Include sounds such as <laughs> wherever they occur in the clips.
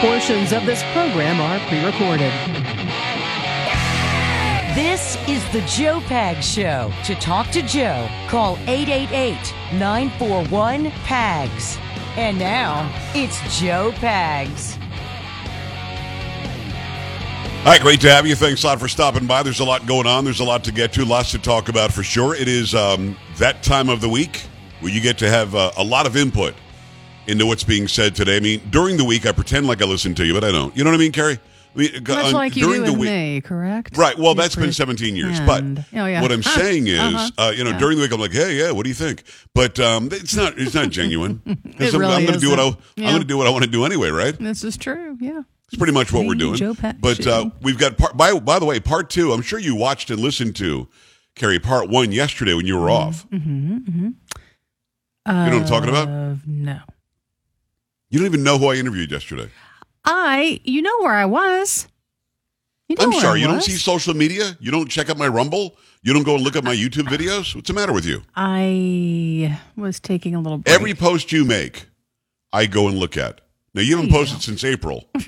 Portions of this program are pre recorded. This is the Joe Pag Show. To talk to Joe, call 888 941 PAGS. And now, it's Joe Pags. All right, great to have you. Thanks a lot for stopping by. There's a lot going on. There's a lot to get to, lots to talk about for sure. It is um, that time of the week where you get to have uh, a lot of input into what's being said today. I mean, during the week, I pretend like I listen to you, but I don't. You know what I mean, Carrie? I mean, Much on- like you during do the with week- me, correct? Right. Well, You that's been 17 years. But. Oh, yeah. what I'm saying is, Uh-huh. uh, you know, Yeah. during the week, I'm like, hey, yeah, what do you think? But um, it's not. It's not genuine. <laughs> It I'm, really I'm going to do what I. isn't. I'm going to do what I want to do anyway, right? This is true, yeah. It's pretty much what we're doing. Joe but uh, we've got part. By by the way, part two. I'm sure you watched and listened to Carrie part one yesterday when you were off. Mm-hmm, mm-hmm. You know what I'm talking about? Uh, no. You don't even know who I interviewed yesterday. I, you know where I was. You know I'm sorry. You don't see social media. You don't check out my Rumble. You don't go and look at my YouTube videos. What's the matter with you? I was taking a little break. Every post you make, I go and look at. Now you haven't posted since April, <laughs>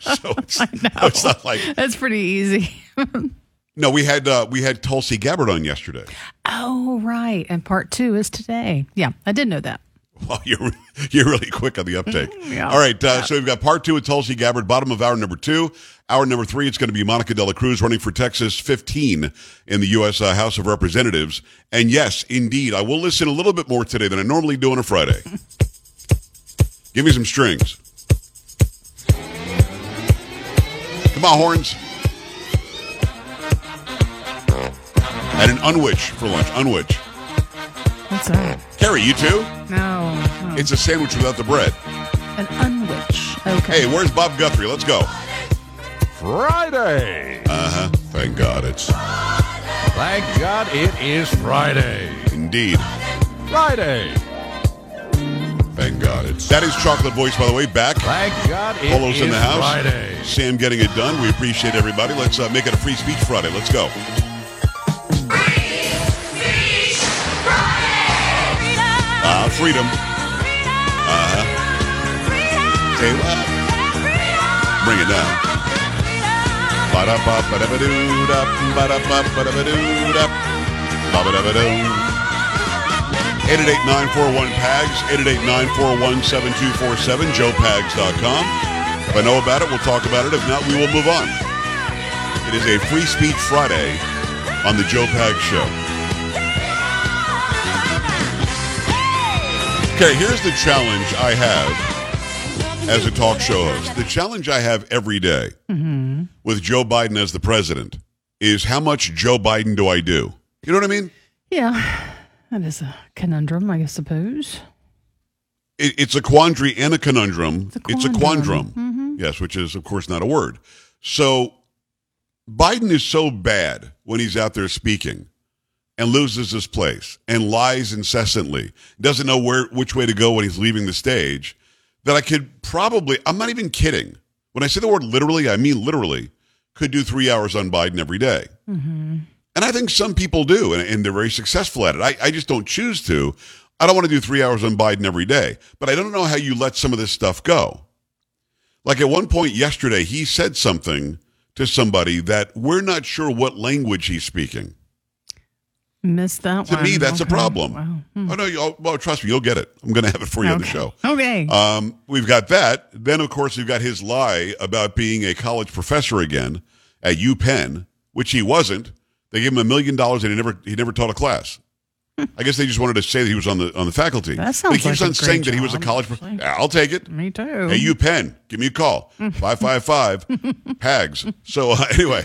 so it's, I <laughs> know. it's not like That's pretty easy. <laughs> no. We had uh, we had Tulsi Gabbard on yesterday. oh, right. And part two is today. Yeah, I did know that. <laughs> Wow, you're you're really quick on the uptake. Yeah. All right, uh, so we've got part two with Tulsi Gabbard, bottom of hour number two. Hour number three, it's going to be Monica De La Cruz running for Texas 15 in the U.S. Uh, House of Representatives. And yes, indeed, I will listen a little bit more today than I normally do on a Friday. <laughs> Give me some strings. Come on, horns. And an Unwich for lunch. Unwich. What's that? Carrie, you too? No. no. It's a sandwich without the bread. an Unwich. Okay. Hey, where's Bob Guthrie? Let's go. Friday. Uh huh. Thank God it's Thank God it is Friday. indeed. Friday. Thank God it's. That is Chocolate Voice, by the way, back. Thank God it Polo's is in the house. Friday. Sam getting it done. We appreciate everybody. Let's uh, make it a free speech Friday. Let's go. Ah, freedom. Uh huh. Say what? Bring it down. Ba-da-ba-ba-da-ba-doo-da, ba-da-ba-ba-da-ba-doo-da, ba-ba-da-ba-doo. 888-941-PAGS, 888-941-7247, joepags.com. If I know about it, we'll talk about it. If not, we will move on. It is a Free Speech Friday on the Joe Pags Show. Okay, here's the challenge I have as a talk show host. The challenge I have every day with Joe Biden as the president is how much Joe Biden do I do? You know what I mean? Yeah. That is a conundrum, I suppose. It, it's a quandary and a conundrum. It's a quandrum. Mm-hmm. Yes, which is, of course, not a word. So Biden is so bad when he's out there speaking and loses his place and lies incessantly, doesn't know where which way to go when he's leaving the stage, that I could probably, I'm not even kidding. When I say the word literally, I mean literally, could do three hours on Biden every day. Mm-hmm. And I think some people do, and, and they're very successful at it. I, I just don't choose to. I don't want to do three hours on Biden every day, but I don't know how you let some of this stuff go. Like at one point yesterday, he said something to somebody that we're not sure what language he's speaking. Missed that one. To one. me, that's a problem. Wow. Hmm. Oh no, you, oh, well, trust me, you'll get it. I'm going to have it for you on the show. Okay. Um, we've got that. Then, of course, we've got his lie about being a college professor again at UPenn, which he wasn't. They gave him a million dollars and he never he never taught a class. I guess they just wanted to say that he was on the on the faculty. That but he keeps like on saying that he was a college. Pro- actually. Yeah, I'll take it. Me too. Hey, UPenn, give me a call. <laughs> 555 PAGS. So, uh, anyway,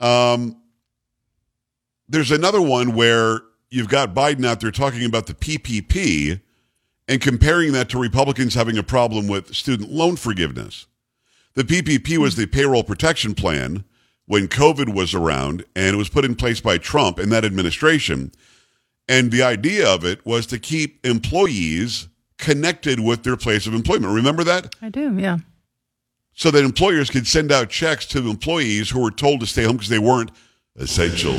um, there's another one where you've got Biden out there talking about the PPP and comparing that to Republicans having a problem with student loan forgiveness. The PPP was the payroll protection plan when COVID was around, and it was put in place by Trump and that administration. And the idea of it was to keep employees connected with their place of employment. Remember that? I do, yeah. So that employers could send out checks to employees who were told to stay home because they weren't essential.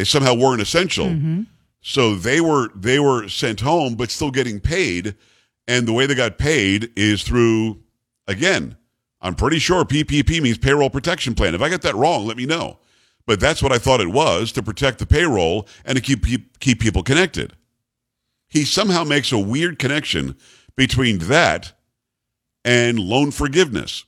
They somehow weren't essential. Mm-hmm. So they were they were sent home but still getting paid. And the way they got paid is through again, I'm pretty sure PPP means payroll protection plan. If I get that wrong, let me know. But that's what I thought it was to protect the payroll and to keep keep, keep people connected. He somehow makes a weird connection between that and loan forgiveness.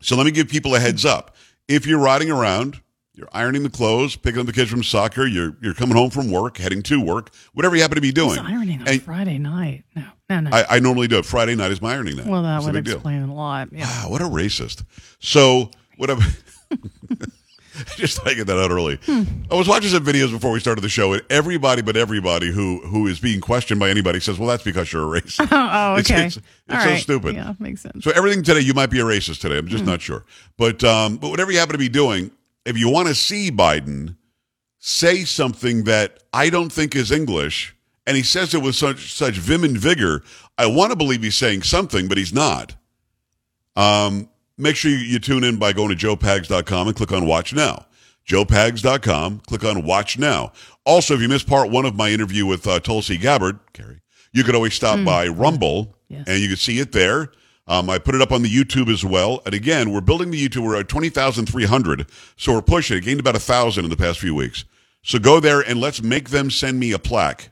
So let me give people a heads up. If you're riding around, you're ironing the clothes, picking up the kids from soccer, you're you're coming home from work, heading to work, whatever you happen to be doing. It's ironing on And Friday night. No, no, no. I, I normally do it. Friday night is my ironing night. well, that What's the would big deal? explain a lot. Yeah. Wow, what a racist. So whatever. I'm <laughs> just I get that out early. Hmm. I was watching some videos before we started the show, and everybody but everybody who who is being questioned by anybody says, "Well, that's because you're a racist." <laughs> Oh, <laughs> It's- okay. it's- it's All so right. stupid. Yeah, makes sense. So everything today, you might be a racist today. I'm Hmm. just not sure. But um, but whatever you happen to be doing, if you want to see Biden say something that I don't think is English, and he says it with such such vim and vigor, I want to believe he's saying something, but he's not. Um, make sure you, you tune in by going to joepags.com and click on Watch Now. joepags.com, click on Watch Now. Also, if you missed part one of my interview with uh, Tulsi Gabbard, Carrie, you could always stop by Rumble Yes. and you can see it there. Um, I put it up on the YouTube as well. And again, we're building the YouTube. We're at 20,300. So we're pushing it. Gained about a thousand in the past few weeks. So go there and let's make them send me a plaque.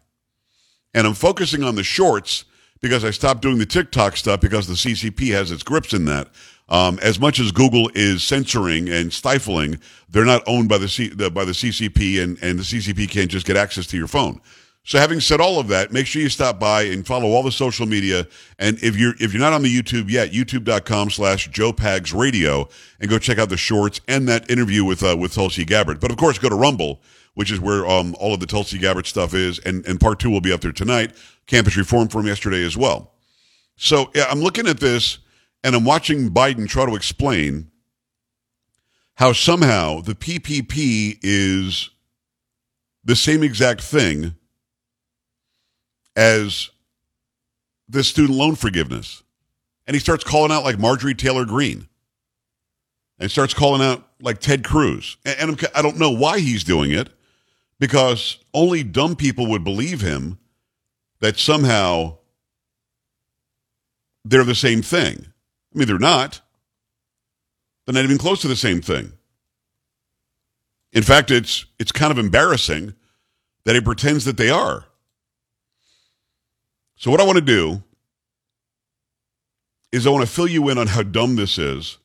And I'm focusing on the shorts because I stopped doing the TikTok stuff because the CCP has its grips in that. Um, as much as Google is censoring and stifling, they're not owned by the, C, the by the CCP, and, and the CCP can't just get access to your phone. So, having said all of that, make sure you stop by and follow all the social media. And if you're if you're not on the YouTube yet, YouTube.com/slash Joe Pags Radio, and go check out the shorts and that interview with uh, with Tulsi Gabbard. But of course, go to Rumble, which is where um, all of the Tulsi Gabbard stuff is, and and part two will be up there tonight. Campus Reform from yesterday as well. So yeah, I'm looking at this and I'm watching Biden try to explain how somehow the PPP is the same exact thing as the student loan forgiveness. And he starts calling out like Marjorie Taylor Greene and starts calling out like Ted Cruz. And, and I'm- I don't know why he's doing it because only dumb people would believe him that somehow they're the same thing. I mean, they're not. They're not even close to the same thing. In fact, it's it's kind of embarrassing that he pretends that they are. So what I want to do is I want to fill you in on how dumb this is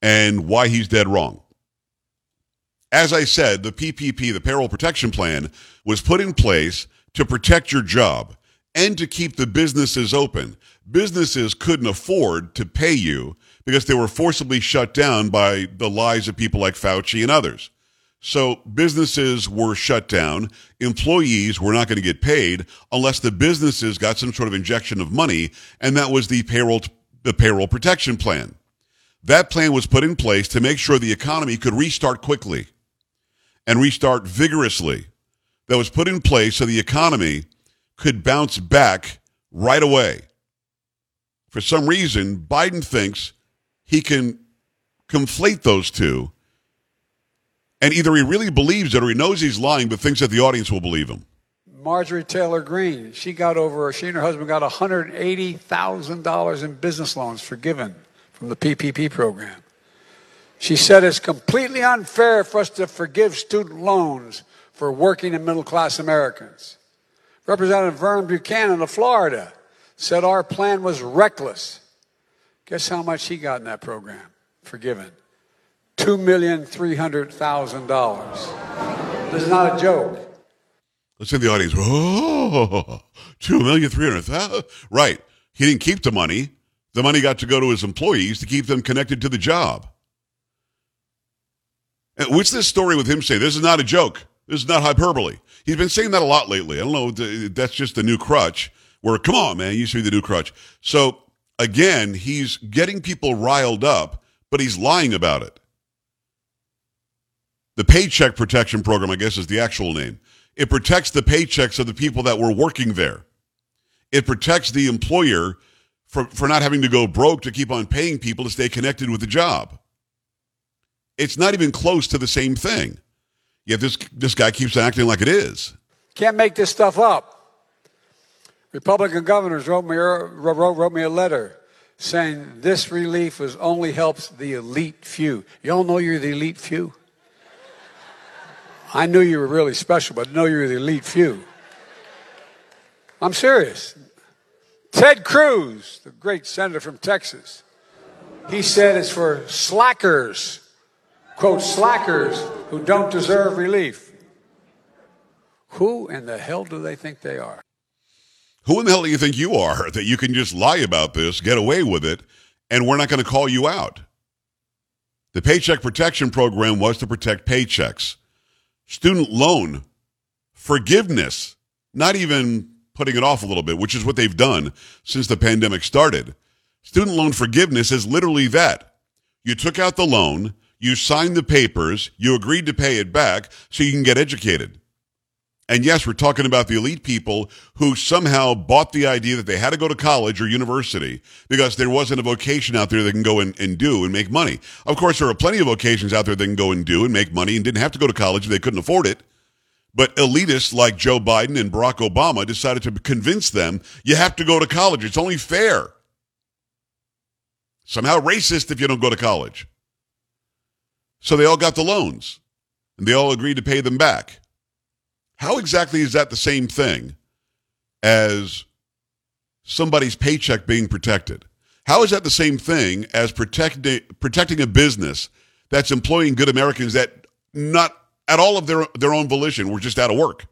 and why he's dead wrong. As I said, the PPP, the payroll protection plan, was put in place to protect your job and to keep the businesses open. Businesses couldn't afford to pay you because they were forcibly shut down by the lies of people like Fauci and others. So businesses were shut down. Employees were not going to get paid unless the businesses got some sort of injection of money, and that was the payroll the payroll protection plan. That plan was put in place to make sure the economy could restart quickly and restart vigorously. That was put in place so the economy could bounce back right away. For some reason, Biden thinks he can conflate those two. And either he really believes it or he knows he's lying, but thinks that the audience will believe him. Marjorie Taylor Greene, she got over, she and her husband got $180,000 in business loans forgiven from the PPP program. She said it's completely unfair for us to forgive student loans for working and middle class Americans. Representative Vern Buchanan of Florida said our plan was reckless. Guess how much he got in that program forgiven? $2,300,000. This is not a joke. Let's say the audience, oh, two million three hundred thousand. Right. He didn't keep the money. The money got to go to his employees to keep them connected to the job. And what's this story with him saying this is not a joke? This is not hyperbole. He's been saying that a lot lately. I don't know. That's just the new crutch where, come on, man, you be the new crutch. So again, he's getting people riled up, but he's lying about it. The Paycheck Protection Program, I guess, is the actual name. It protects the paychecks of the people that were working there. It protects the employer for, for not having to go broke to keep on paying people to stay connected with the job. It's not even close to the same thing. Yet this, this guy keeps acting like it is. Can't make this stuff up. Republican governors wrote me, er, wrote, wrote me a letter saying this relief was only helps the elite few. Y'all know you're the elite few? I knew you were really special, but I know you're the elite few. I'm serious. Ted Cruz, the great senator from Texas, he said it's for slackers, quote, slackers who don't deserve relief. Who in the hell do they think they are? Who in the hell do you think you are that you can just lie about this, get away with it, and we're not going to call you out? The Paycheck Protection Program was to protect paychecks. Student loan forgiveness, not even putting it off a little bit, which is what they've done since the pandemic started. Student loan forgiveness is literally that. You took out the loan, you signed the papers, you agreed to pay it back so you can get educated. And yes, we're talking about the elite people who somehow bought the idea that they had to go to college or university because there wasn't a vocation out there they can go and, and do and make money. Of course, there are plenty of vocations out there they can go and do and make money and didn't have to go to college if they couldn't afford it. But elitists like Joe Biden and Barack Obama decided to convince them you have to go to college. It's only fair. Somehow racist if you don't go to college. So they all got the loans and they all agreed to pay them back. How exactly is that the same thing as somebody's paycheck being protected? How is that the same thing as protecting protecting a business that's employing good Americans that not at all of their, their own volition were just out of work.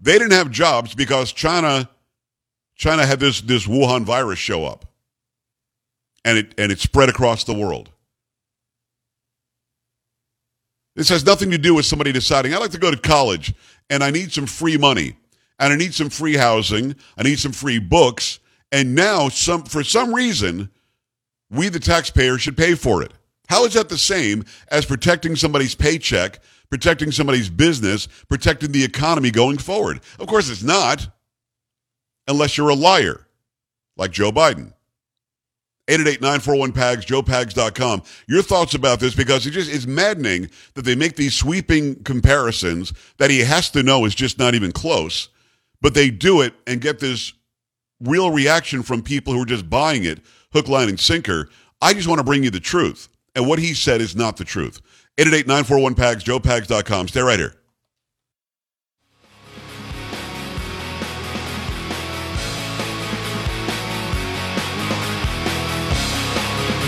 They didn't have jobs because China China had this this Wuhan virus show up. And it and it spread across the world. This has nothing to do with somebody deciding, I'd like to go to college and I need some free money and I need some free housing, I need some free books, and now some for some reason we the taxpayer should pay for it. How is that the same as protecting somebody's paycheck protecting somebody's business, protecting the economy going forward. Of course, it's not, unless you're a liar, like Joe Biden. 888-941-PAGS, joepags.com. Your thoughts about this, because it just is maddening that they make these sweeping comparisons that he has to know is just not even close, but they do it and get this real reaction from people who are just buying it, hook, line, and sinker. I just want to bring you the truth. And what he said is not the truth. 888-941-PAGS, joepags.com. Stay right here.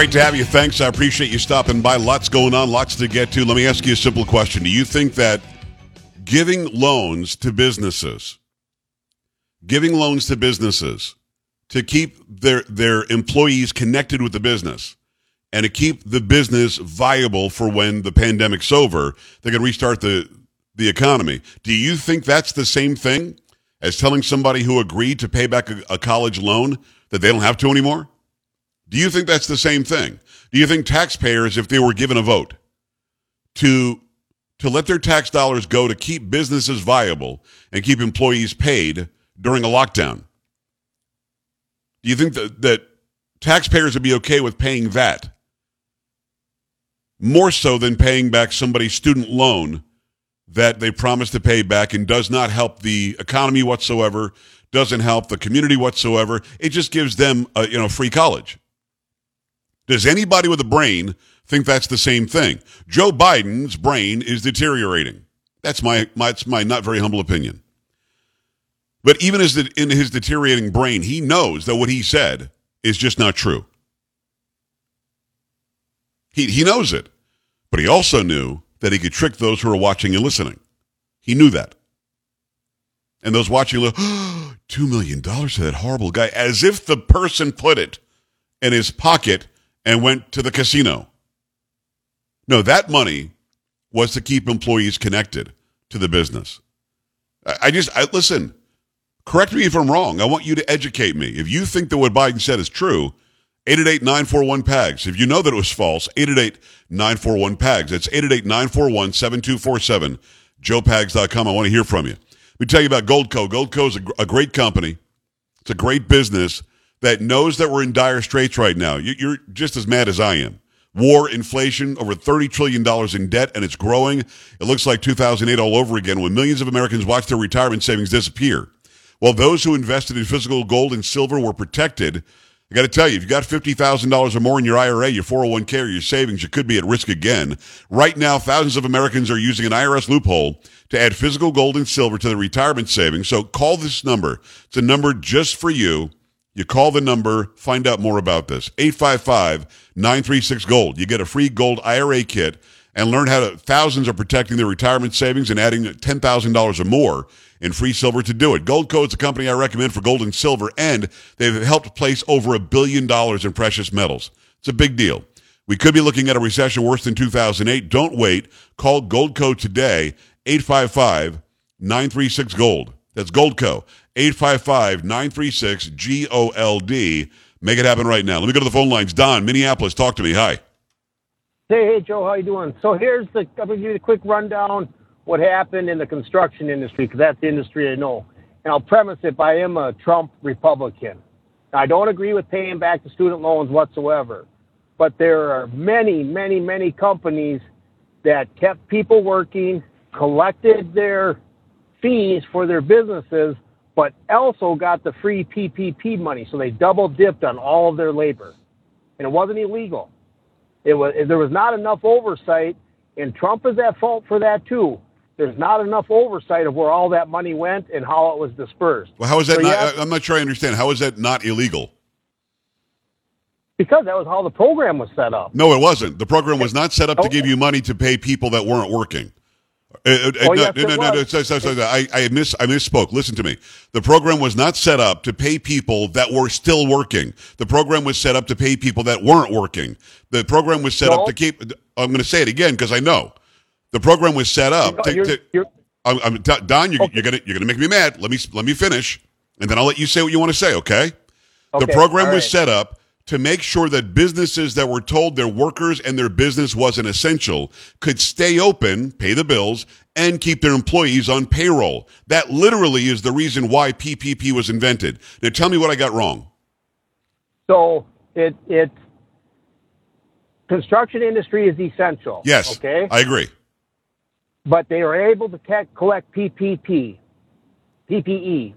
Great to have you. Thanks. I appreciate you stopping by. Lots going on, lots to get to. Let me ask you a simple question. Do you think that giving loans to businesses, giving loans to businesses to keep their, their employees connected with the business and to keep the business viable for when the pandemic's over, they can restart the, the economy. Do you think that's the same thing as telling somebody who agreed to pay back a, a college loan that they don't have to anymore? Do you think that's the same thing? Do you think taxpayers, if they were given a vote to to let their tax dollars go to keep businesses viable and keep employees paid during a lockdown, do you think that, that taxpayers would be okay with paying that more so than paying back somebody's student loan that they promised to pay back and does not help the economy whatsoever, doesn't help the community whatsoever. It just gives them, a, you know, free college. Does anybody with a brain think that's the same thing? Joe Biden's brain is deteriorating. That's my, my, that's my not very humble opinion. But even as the, in his deteriorating brain, he knows that what he said is just not true. He, he knows it. But he also knew that he could trick those who are watching and listening. He knew that. And those watching look, oh, <gasps> $2 million to that horrible guy, as if the person put it in his pocket and went to the casino. No, that money was to keep employees connected to the business. I, I just, I, listen, correct me if I'm wrong. I want you to educate me. If you think that what Biden said is true, 888-941-PAGS. If you know that it was false, 888-941-PAGS. It's 888-941-7247. JoePags.com. I want to hear from you. Let me tell you about Goldco. Goldco is a, a great company. It's a great business that knows that we're in dire straits right now. You, you're just as mad as I am. War, inflation, over $30 trillion in debt, and it's growing. It looks like 2008 all over again when millions of Americans watch their retirement savings disappear. While those who invested in physical gold and silver were protected, I got to tell you, if you've got $50,000 or more in your IRA, your 401k, or your savings, you could be at risk again. Right now, thousands of Americans are using an IRS loophole to add physical gold and silver to their retirement savings. So call this number. It's a number just for you. You call the number, find out more about this. 855 936 Gold. You get a free gold IRA kit and learn how to, thousands are protecting their retirement savings and adding $10,000 or more in free silver to do it. Goldco is a company I recommend for gold and silver, and they've helped place over a billion dollars in precious metals. It's a big deal. We could be looking at a recession worse than 2008. Don't wait. Call Goldco today, 855 936 Gold. That's Goldco, 855 936 G O L D. Make it happen right now. Let me go to the phone lines. Don, Minneapolis, talk to me. Hi. Hey, hey, Joe, how you doing? So here's the, I'm going to give you a quick rundown what happened in the construction industry because that's the industry I know. And I'll premise it by I am a Trump Republican. I don't agree with paying back the student loans whatsoever, but there are many, many, many companies that kept people working, collected their fees for their businesses, but also got the free PPP money. So they double dipped on all of their labor. And it wasn't illegal. It was, there was not enough oversight, and Trump is at fault for that too. There's not enough oversight of where all that money went and how it was dispersed. Well, how is that So, not? I- I'm not sure I understand. How is that not illegal? Because that was how the program was set up. No, it wasn't. The program was not set up to oh. give you money to pay people that weren't working. Uh, uh, uh, Oh, no, yes, no, no, no, no, so- so- so- so, I, I, miss, I misspoke. Listen to me. The program was not set up to pay people that were still working. The program was set up to pay people that weren't working. The program was set up to keep. I'm going to say it again because I know. The program was set up to. You're- to- you're- I'm, I'm, Don, you're, you're gonna you're gonna make me mad. Let me let me finish, and then I'll let you say what you want to say. Okay? the program all was right. set up to make sure that businesses that were told their workers and their business wasn't essential could stay open, pay the bills, and keep their employees on payroll. That literally is the reason why PPP was invented. Now tell me what I got wrong. So it it construction industry is essential. Yes, Okay. I agree. but they were able to ca- collect PPP, PPE.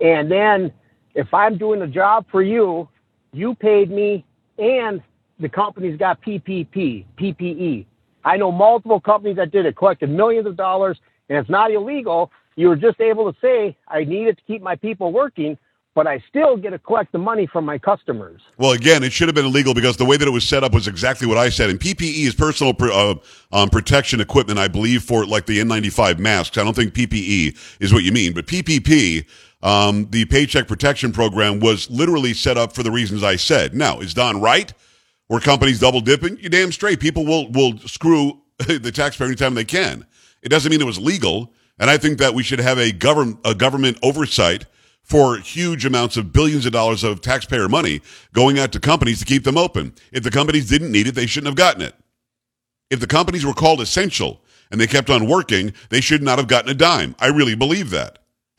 And then if I'm doing a job for you, you paid me and the company's got PPP, PPE. I know multiple companies that did it, collected millions of dollars, and it's not illegal. You were just able to say, I needed to keep my people working, but I still get to collect the money from my customers. Well, again, it should have been illegal because the way that it was set up was exactly what I said. And PPE is personal uh, um, protection equipment, I believe, for like the N95 masks. I don't think PPE is what you mean, but PPP, um, the Paycheck Protection Program, was literally set up for the reasons I said. Now, is Don right? Were companies double dipping? You damn straight. People will will screw <laughs> the taxpayer anytime they can. It doesn't mean it was legal. And I think that we should have a government a government oversight for huge amounts of billions of dollars of taxpayer money going out to companies to keep them open. If the companies didn't need it, they shouldn't have gotten it. If the companies were called essential and they kept on working, they should not have gotten a dime. I really believe that.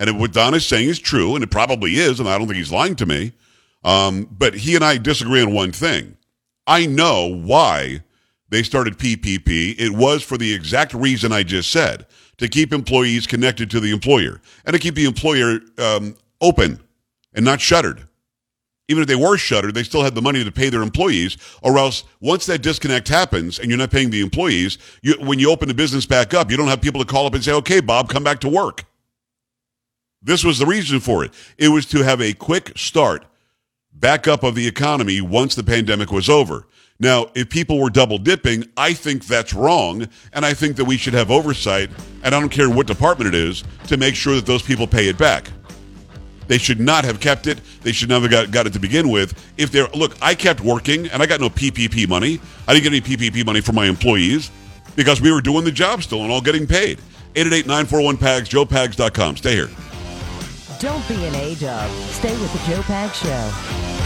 And what Don is saying is true, and it probably is, and I don't think he's lying to me, um, but he and I disagree on one thing. I know why they started PPP. It was for the exact reason I just said to keep employees connected to the employer and to keep the employer um, open and not shuttered. Even if they were shuttered, they still had the money to pay their employees, or else once that disconnect happens and you're not paying the employees, you, when you open the business back up, you don't have people to call up and say, okay, Bob, come back to work. This was the reason for it. It was to have a quick start back up of the economy once the pandemic was over. Now, if people were double dipping, I think that's wrong. And I think that we should have oversight, and I don't care what department it is, to make sure that those people pay it back. They should not have kept it. They should never got, got it to begin with. If they're look, I kept working and I got no PPP money. I didn't get any PPP money for my employees because we were doing the job still and all getting paid. 888-941-PAGS, joepags.com. Stay here. Don't be an A-dub. Stay with the Joe Pag Show.